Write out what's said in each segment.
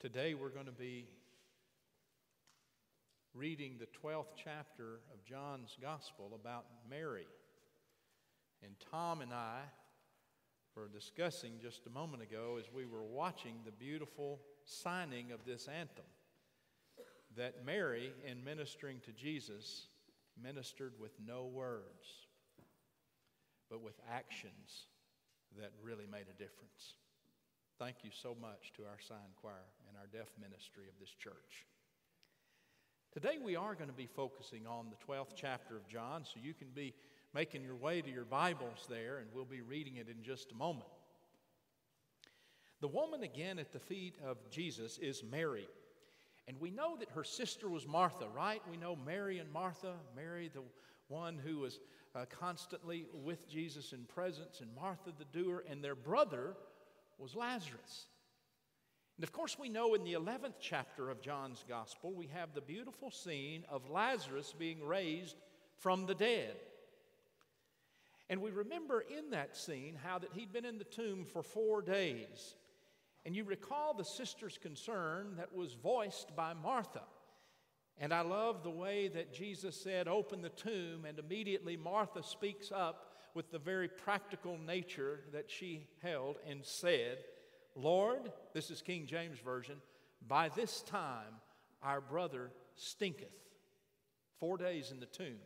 Today we're going to be reading the 12th chapter of John's Gospel about Mary. And Tom and I were discussing just a moment ago as we were watching the beautiful signing of this anthem that Mary, in ministering to Jesus, ministered with no words, but with actions that really made a difference. Thank you so much to our sign choir our deaf ministry of this church. Today we are going to be focusing on the 12th chapter of John, so you can be making your way to your Bibles there, and we'll be reading it in just a moment. The woman again at the feet of Jesus is Mary. And we know that her sister was Martha, right? We know Mary and Martha. Mary, the one who was uh, constantly with Jesus in presence, and Martha, the doer, and their brother was Lazarus. And of course, we know in the 11th chapter of John's Gospel, we have the beautiful scene of Lazarus being raised from the dead. And we remember in that scene how that he'd been in the tomb for four days. And you recall the sister's concern that was voiced by Martha. And I love the way that Jesus said, Open the tomb, and immediately Martha speaks up with the very practical nature that she held and said, Lord, this is King James Version, by this time our brother stinketh. Four days in the tomb,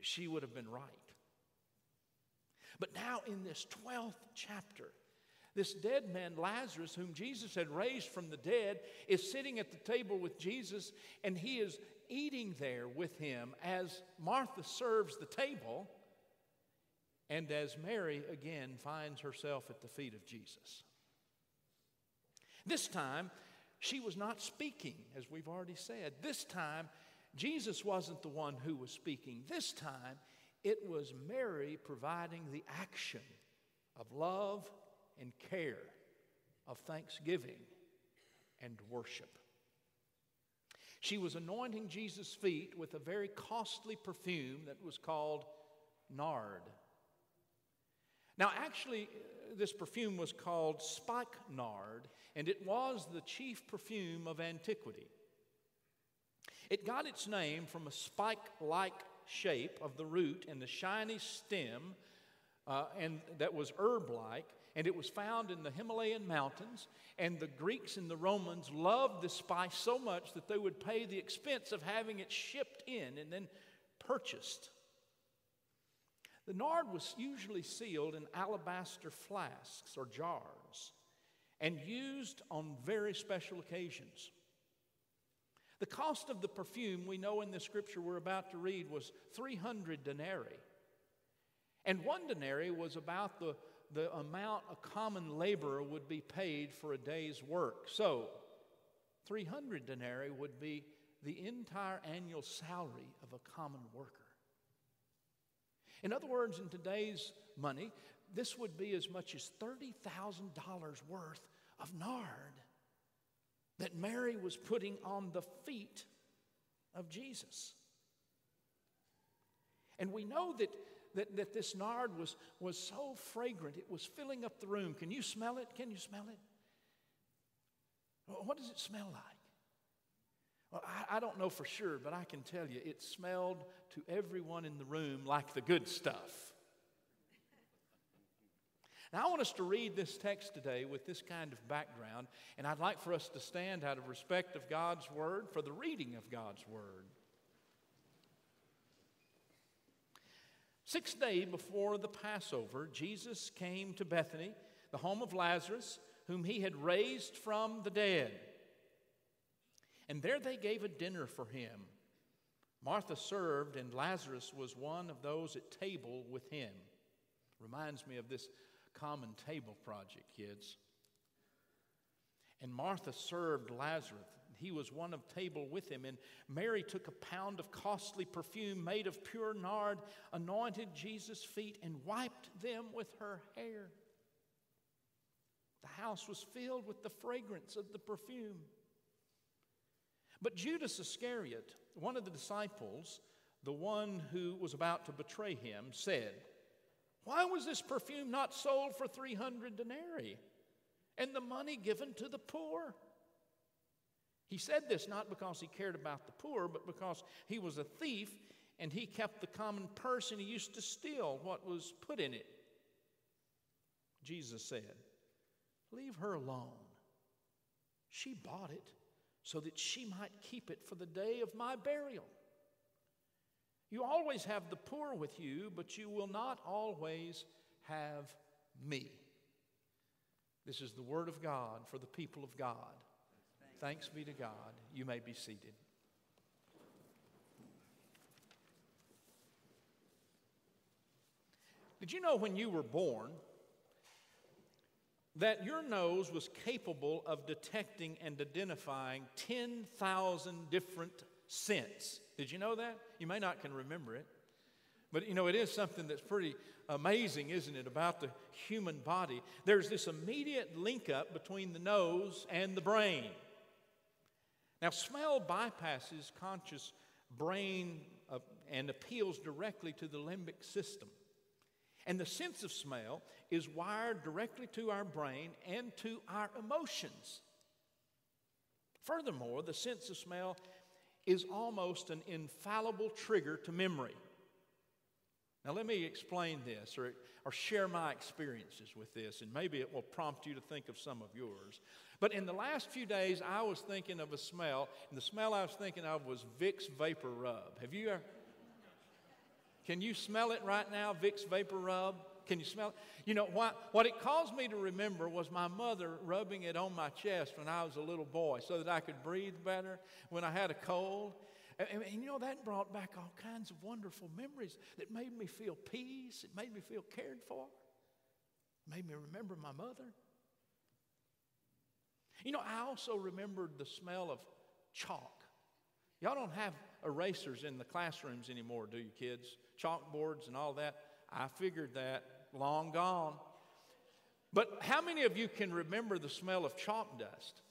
she would have been right. But now, in this 12th chapter, this dead man, Lazarus, whom Jesus had raised from the dead, is sitting at the table with Jesus, and he is eating there with him as Martha serves the table, and as Mary again finds herself at the feet of Jesus. This time, she was not speaking, as we've already said. This time, Jesus wasn't the one who was speaking. This time, it was Mary providing the action of love and care, of thanksgiving and worship. She was anointing Jesus' feet with a very costly perfume that was called nard. Now, actually, this perfume was called spikenard, and it was the chief perfume of antiquity. It got its name from a spike like shape of the root and the shiny stem, uh, and that was herb like, and it was found in the Himalayan mountains. And the Greeks and the Romans loved the spice so much that they would pay the expense of having it shipped in and then purchased. The nard was usually sealed in alabaster flasks or jars and used on very special occasions. The cost of the perfume we know in the scripture we're about to read was 300 denarii. And one denarii was about the, the amount a common laborer would be paid for a day's work. So, 300 denarii would be the entire annual salary of a common worker. In other words, in today's money, this would be as much as $30,000 worth of nard that Mary was putting on the feet of Jesus. And we know that, that, that this nard was, was so fragrant, it was filling up the room. Can you smell it? Can you smell it? What does it smell like? Well, I, I don't know for sure, but I can tell you it smelled to everyone in the room like the good stuff. Now, I want us to read this text today with this kind of background, and I'd like for us to stand out of respect of God's Word for the reading of God's Word. Sixth day before the Passover, Jesus came to Bethany, the home of Lazarus, whom he had raised from the dead. And there they gave a dinner for him. Martha served, and Lazarus was one of those at table with him. Reminds me of this common table project, kids. And Martha served Lazarus. He was one of table with him. And Mary took a pound of costly perfume made of pure nard, anointed Jesus' feet, and wiped them with her hair. The house was filled with the fragrance of the perfume. But Judas Iscariot, one of the disciples, the one who was about to betray him, said, Why was this perfume not sold for 300 denarii and the money given to the poor? He said this not because he cared about the poor, but because he was a thief and he kept the common purse and he used to steal what was put in it. Jesus said, Leave her alone. She bought it so that she might keep it for the day of my burial. You always have the poor with you, but you will not always have me. This is the word of God for the people of God. Thanks be to God. You may be seated. Did you know when you were born that your nose was capable of detecting and identifying 10,000 different scents? Did you know that? You may not can remember it. But you know, it is something that's pretty amazing, isn't it, about the human body? There's this immediate link up between the nose and the brain. Now, smell bypasses conscious brain uh, and appeals directly to the limbic system. And the sense of smell is wired directly to our brain and to our emotions. Furthermore, the sense of smell is almost an infallible trigger to memory. Now, let me explain this or, or share my experiences with this, and maybe it will prompt you to think of some of yours. But in the last few days, I was thinking of a smell, and the smell I was thinking of was Vicks Vapor Rub. Have you ever? Can you smell it right now, Vicks Vapor Rub? Can you smell it? You know, what, what it caused me to remember was my mother rubbing it on my chest when I was a little boy so that I could breathe better when I had a cold. And, and, you know, that brought back all kinds of wonderful memories that made me feel peace. It made me feel cared for. It made me remember my mother. You know, I also remembered the smell of chalk. Y'all don't have erasers in the classrooms anymore, do you, kids? Chalkboards and all that. I figured that long gone. But how many of you can remember the smell of chalk dust?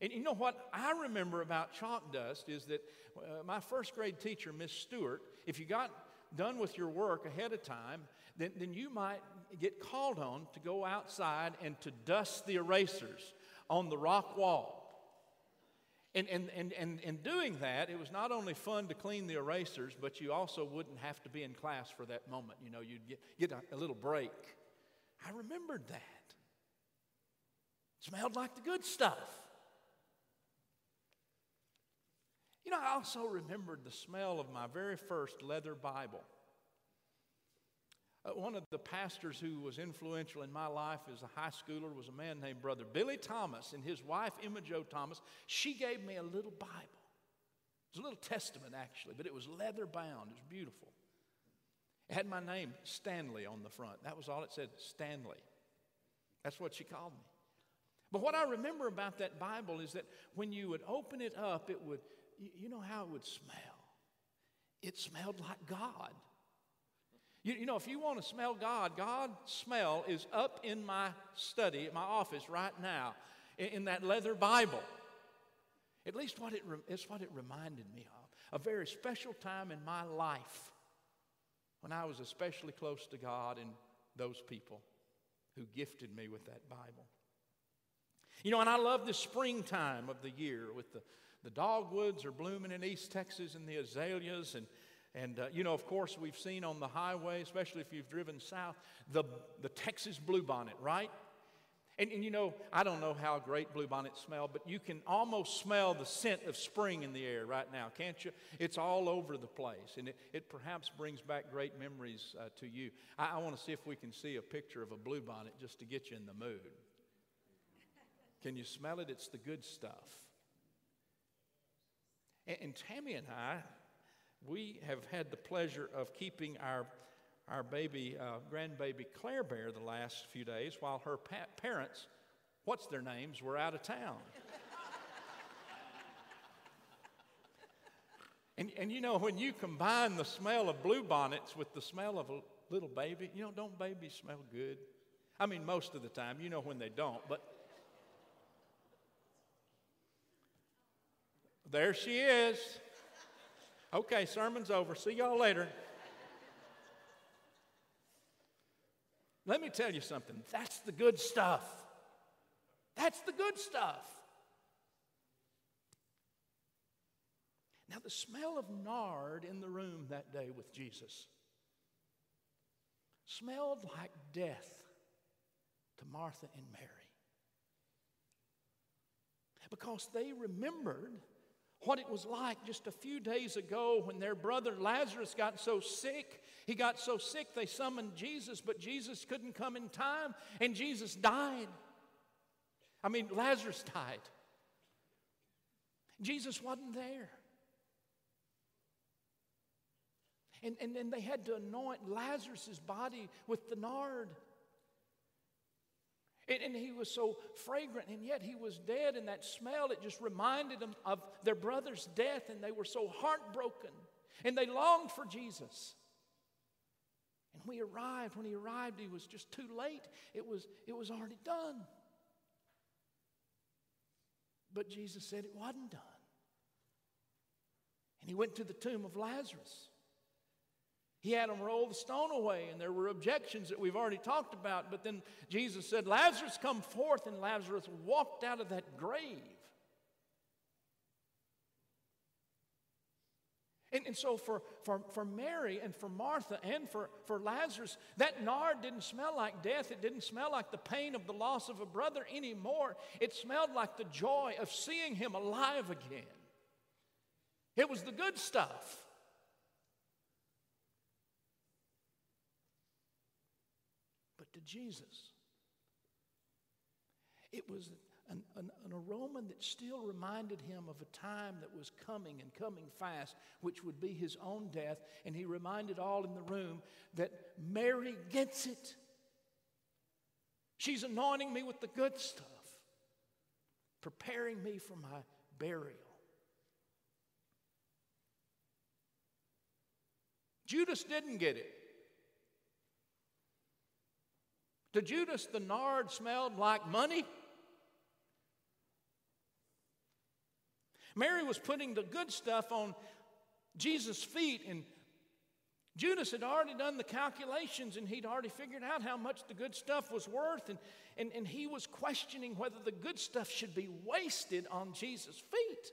And you know what I remember about chalk dust is that uh, my first grade teacher, Miss Stewart, if you got done with your work ahead of time, then, then you might get called on to go outside and to dust the erasers on the rock wall. And, and, and, and in doing that, it was not only fun to clean the erasers, but you also wouldn't have to be in class for that moment. You know, you'd get, get a, a little break. I remembered that. Smelled like the good stuff. You know, I also remembered the smell of my very first leather Bible. Uh, one of the pastors who was influential in my life as a high schooler was a man named Brother Billy Thomas, and his wife, Emma Jo Thomas. She gave me a little Bible. It was a little testament, actually, but it was leather bound. It was beautiful. It had my name, Stanley, on the front. That was all it said, Stanley. That's what she called me. But what I remember about that Bible is that when you would open it up, it would, you know how it would smell? It smelled like God. You, you know, if you want to smell God, God's smell is up in my study, at my office right now, in, in that leather Bible. At least what it, it's what it reminded me of. A very special time in my life when I was especially close to God and those people who gifted me with that Bible. You know, and I love the springtime of the year with the, the dogwoods are blooming in East Texas and the azaleas and and, uh, you know, of course, we've seen on the highway, especially if you've driven south, the, the Texas bluebonnet, right? And, and, you know, I don't know how great bluebonnets smell, but you can almost smell the scent of spring in the air right now, can't you? It's all over the place, and it, it perhaps brings back great memories uh, to you. I, I want to see if we can see a picture of a bluebonnet just to get you in the mood. Can you smell it? It's the good stuff. And, and Tammy and I, we have had the pleasure of keeping our, our baby, uh, grandbaby Claire Bear the last few days while her pa- parents, what's their names, were out of town. and, and you know, when you combine the smell of bluebonnets with the smell of a little baby, you know, don't babies smell good? I mean, most of the time, you know when they don't, but there she is. Okay, sermon's over. See y'all later. Let me tell you something. That's the good stuff. That's the good stuff. Now, the smell of nard in the room that day with Jesus smelled like death to Martha and Mary. Because they remembered what it was like just a few days ago when their brother Lazarus got so sick. He got so sick they summoned Jesus, but Jesus couldn't come in time, and Jesus died. I mean, Lazarus died. Jesus wasn't there. And, and, and they had to anoint Lazarus' body with the nard. And, and, he was so fragrant, and yet he was dead, and that smell, it just reminded them of their brother's death, and they were so heartbroken, and they longed for Jesus. And when he arrived, when he arrived, he was just too late. It was, it was already done. But Jesus said it wasn't done. And he went to the tomb of Lazarus. He had them roll the stone away, and there were objections that we've already talked about. But then Jesus said, Lazarus, come forth, and Lazarus walked out of that grave. And, and so for, for, for Mary and for Martha and for, for Lazarus, that nard didn't smell like death. It didn't smell like the pain of the loss of a brother anymore. It smelled like the joy of seeing him alive again. It was the good stuff. to Jesus. It was an, an, an, aroma that still reminded him of a time that was coming and coming fast, which would be his own death. And he reminded all in the room that Mary gets it. She's anointing me with the good stuff, preparing me for my burial. Judas didn't get it. To Judas, the nard smelled like money. Mary was putting the good stuff on Jesus' feet, and Judas had already done the calculations and he'd already figured out how much the good stuff was worth, and, and, and he was questioning whether the good stuff should be wasted on Jesus' feet.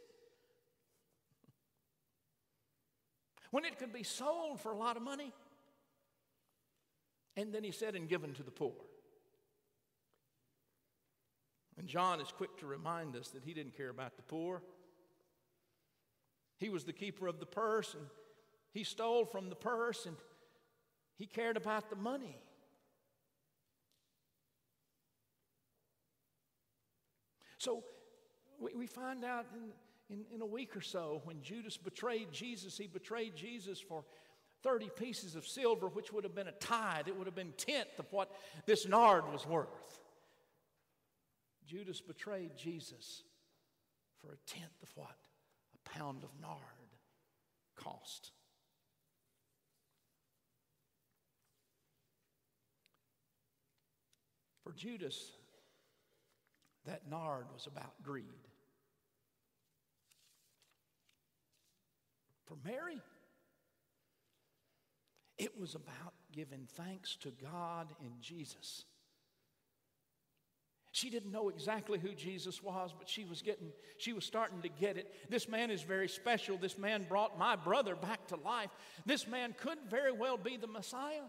When it could be sold for a lot of money. And then he said, and given to the poor. And John is quick to remind us that he didn't care about the poor. He was the keeper of the purse, and he stole from the purse, and he cared about the money. So we, we find out in, in, in a week or so when Judas betrayed Jesus, he betrayed Jesus for 30 pieces of silver, which would have been a tithe. It would have been tenth of what this nard was worth. Judas betrayed Jesus for a tenth of what a pound of nard cost. For Judas, that nard was about greed. For Mary, it was about giving thanks to God in Jesus she didn't know exactly who Jesus was, but she was getting, she was starting to get it. This man is very special. This man brought my brother back to life. This man could very well be the Messiah.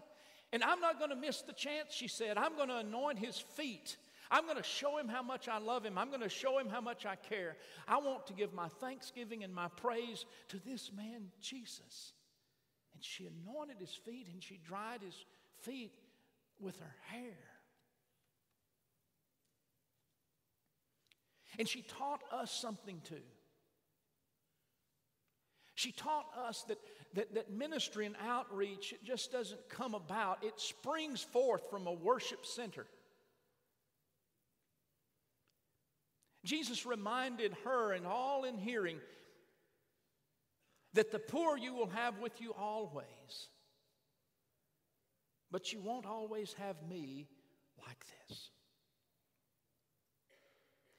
And I'm not going to miss the chance, she said. I'm going to anoint his feet. I'm going to show him how much I love him. I'm going to show him how much I care. I want to give my thanksgiving and my praise to this man, Jesus. And she anointed his feet and she dried his feet with her hair. And she taught us something too. She taught us that, that, that ministry and outreach, it just doesn't come about, it springs forth from a worship center. Jesus reminded her and all in hearing that the poor you will have with you always, but you won't always have me like this.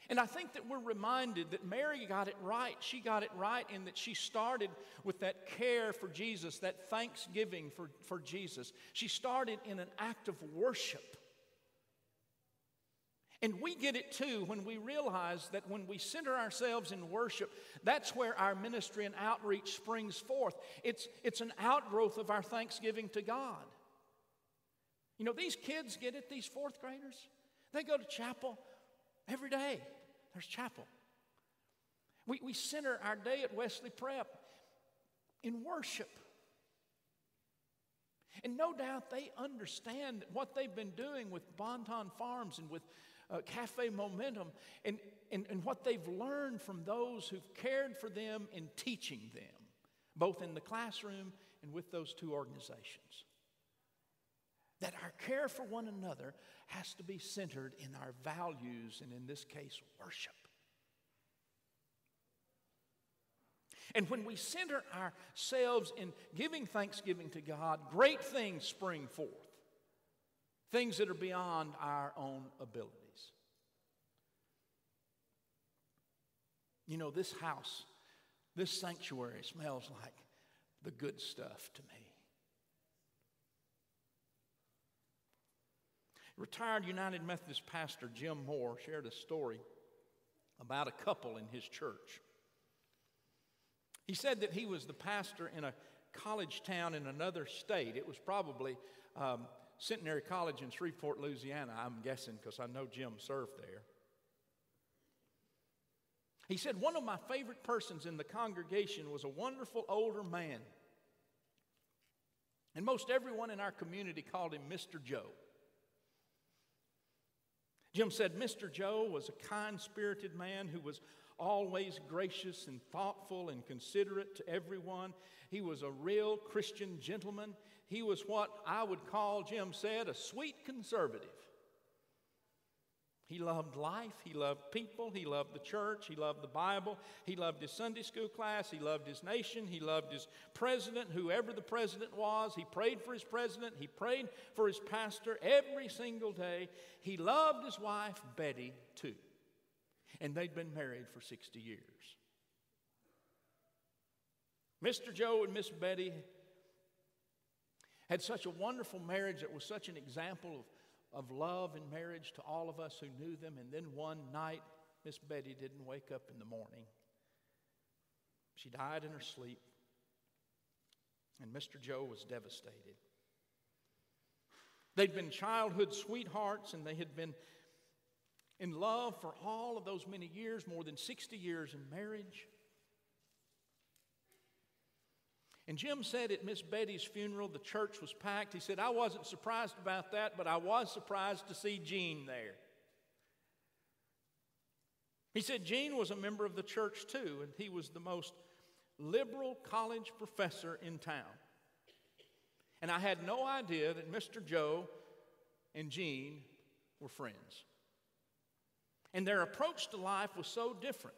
And I think that we're reminded that Mary got it right. She got it right in that she started with that care for Jesus, that thanksgiving for, for Jesus. She started in an act of worship. And we get it too when we realize that when we center ourselves in worship, that's where our ministry and outreach springs forth. It's, it's an outgrowth of our thanksgiving to God. You know, these kids get it, these fourth graders. They go to chapel every day. There's chapel. We, we center our day at Wesley Prep in worship. And no doubt they understand what they've been doing with Bonton Farms and with uh, Cafe Momentum and, and, and what they've learned from those who've cared for them in teaching them, both in the classroom and with those two organizations. That our care for one another has to be centered in our values and, in this case, worship. And when we center ourselves in giving thanksgiving to God, great things spring forth. Things that are beyond our own abilities. You know, this house, this sanctuary smells like the good stuff to me. Retired United Methodist pastor Jim Moore shared a story about a couple in his church. He said that he was the pastor in a college town in another state. It was probably um, Centenary College in Shreveport, Louisiana, I'm guessing, because I know Jim served there. He said, One of my favorite persons in the congregation was a wonderful older man. And most everyone in our community called him Mr. Joe. Jim said, Mr. Joe was a kind spirited man who was always gracious and thoughtful and considerate to everyone. He was a real Christian gentleman. He was what I would call, Jim said, a sweet conservative. He loved life. He loved people. He loved the church. He loved the Bible. He loved his Sunday school class. He loved his nation. He loved his president, whoever the president was. He prayed for his president. He prayed for his pastor every single day. He loved his wife, Betty, too and they'd been married for 60 years. Mr. Joe and Miss Betty had such a wonderful marriage that was such an example of, of love and marriage to all of us who knew them. And then one night, Miss Betty didn't wake up in the morning. She died in her sleep, and Mr. Joe was devastated. They'd been childhood sweethearts, and they had been in love for all of those many years, more than 60 years in marriage. And Jim said at Miss Betty's funeral, the church was packed. He said, I wasn't surprised about that, but I was surprised to see Gene there. He said Gene was a member of the church too, and he was the most liberal college professor in town. And I had no idea that Mr. Joe and Gene were friends. And their approach to life was so different.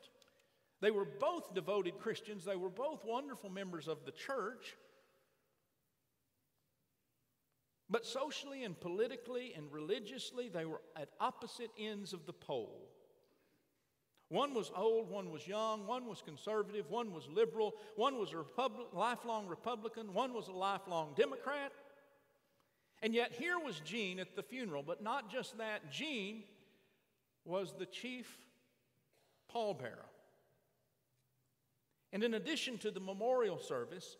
They were both devoted Christians, they were both wonderful members of the church. But socially and politically and religiously, they were at opposite ends of the pole. One was old, one was young, one was conservative, one was liberal, one was a lifelong Republican, one was a lifelong Democrat. And yet, here was Gene at the funeral, but not just that. Gene was the chief pallbearer. And in addition to the memorial service,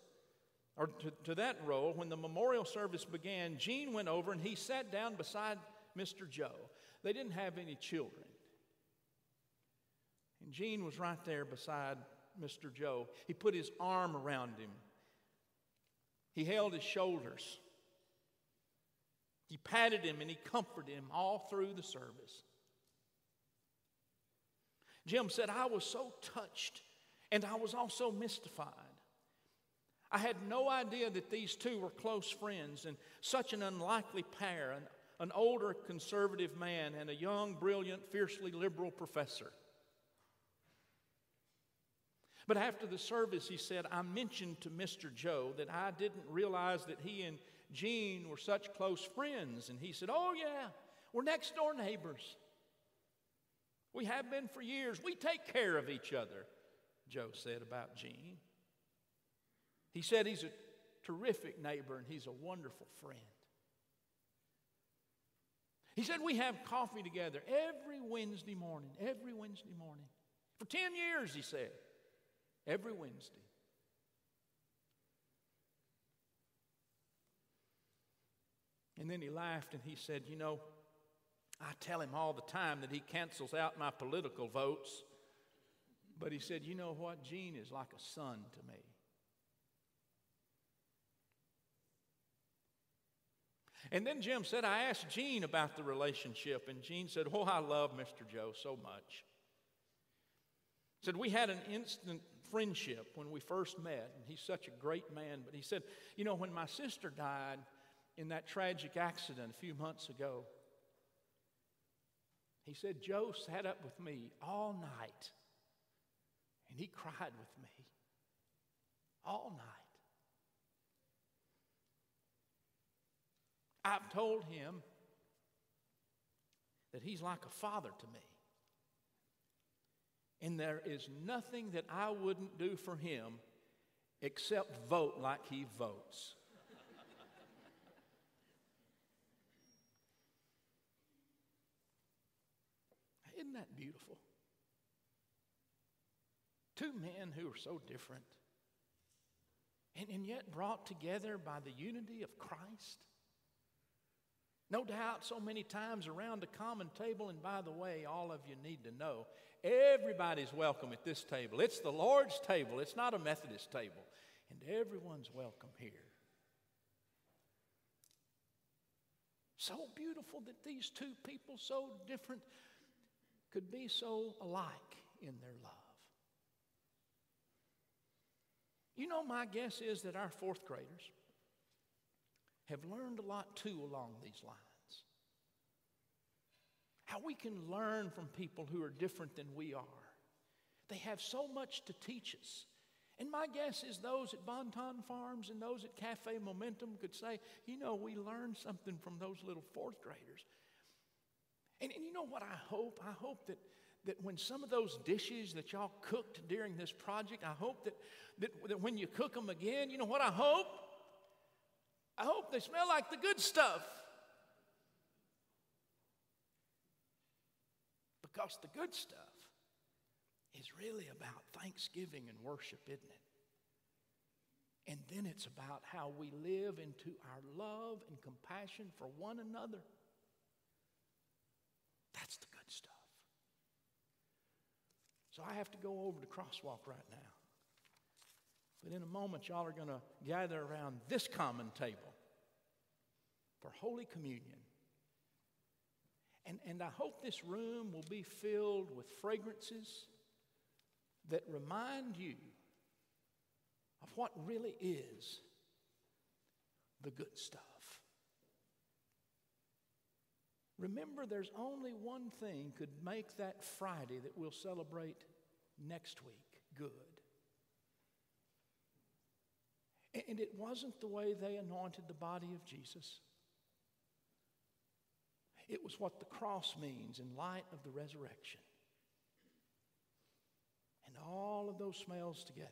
or to, to, that role, when the memorial service began, Gene went over and he sat down beside Mr. Joe. They didn't have any children. And Gene was right there beside Mr. Joe. He put his arm around him, he held his shoulders. He patted him and he comforted him all through the service. Jim said, I was so touched and I was also mystified. I had no idea that these two were close friends and such an unlikely pair an, an older conservative man and a young, brilliant, fiercely liberal professor. But after the service, he said, I mentioned to Mr. Joe that I didn't realize that he and Gene were such close friends. And he said, Oh, yeah, we're next door neighbors. We have been for years. We take care of each other, Joe said about Gene. He said he's a terrific neighbor and he's a wonderful friend. He said, We have coffee together every Wednesday morning, every Wednesday morning. For 10 years, he said, every Wednesday. And then he laughed and he said, You know, I tell him all the time that he cancels out my political votes. But he said, You know what? Gene is like a son to me. And then Jim said, I asked Gene about the relationship, and Gene said, Oh, I love Mr. Joe so much. Said we had an instant friendship when we first met, and he's such a great man. But he said, You know, when my sister died in that tragic accident a few months ago, he said, Joe sat up with me all night and he cried with me all night. I've told him that he's like a father to me. And there is nothing that I wouldn't do for him except vote like he votes. Isn't that beautiful? Two men who are so different and, and yet brought together by the unity of Christ. No doubt, so many times around a common table, and by the way, all of you need to know everybody's welcome at this table. It's the Lord's table, it's not a Methodist table, and everyone's welcome here. So beautiful that these two people, so different, could be so alike in their love. You know, my guess is that our fourth graders have learned a lot too along these lines. How we can learn from people who are different than we are. They have so much to teach us. And my guess is those at Bonton Farms and those at Cafe Momentum could say, you know, we learned something from those little fourth graders. And, and you know what I hope? I hope that, that when some of those dishes that y'all cooked during this project, I hope that, that, that when you cook them again, you know what I hope? I hope they smell like the good stuff. Because the good stuff is really about thanksgiving and worship, isn't it? And then it's about how we live into our love and compassion for one another. That's the. So I have to go over to Crosswalk right now. But in a moment, y'all are going to gather around this common table for Holy Communion. And, and I hope this room will be filled with fragrances that remind you of what really is the good stuff. Remember, there's only one thing could make that Friday that we'll celebrate next week good. And it wasn't the way they anointed the body of Jesus. It was what the cross means in light of the resurrection. And all of those smells together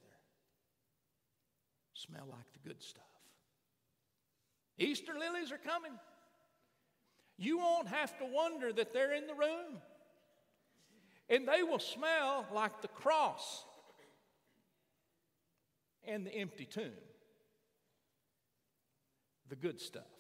smell like the good stuff. Easter lilies are coming. You won't have to wonder that they're in the room. And they will smell like the cross and the empty tomb. The good stuff.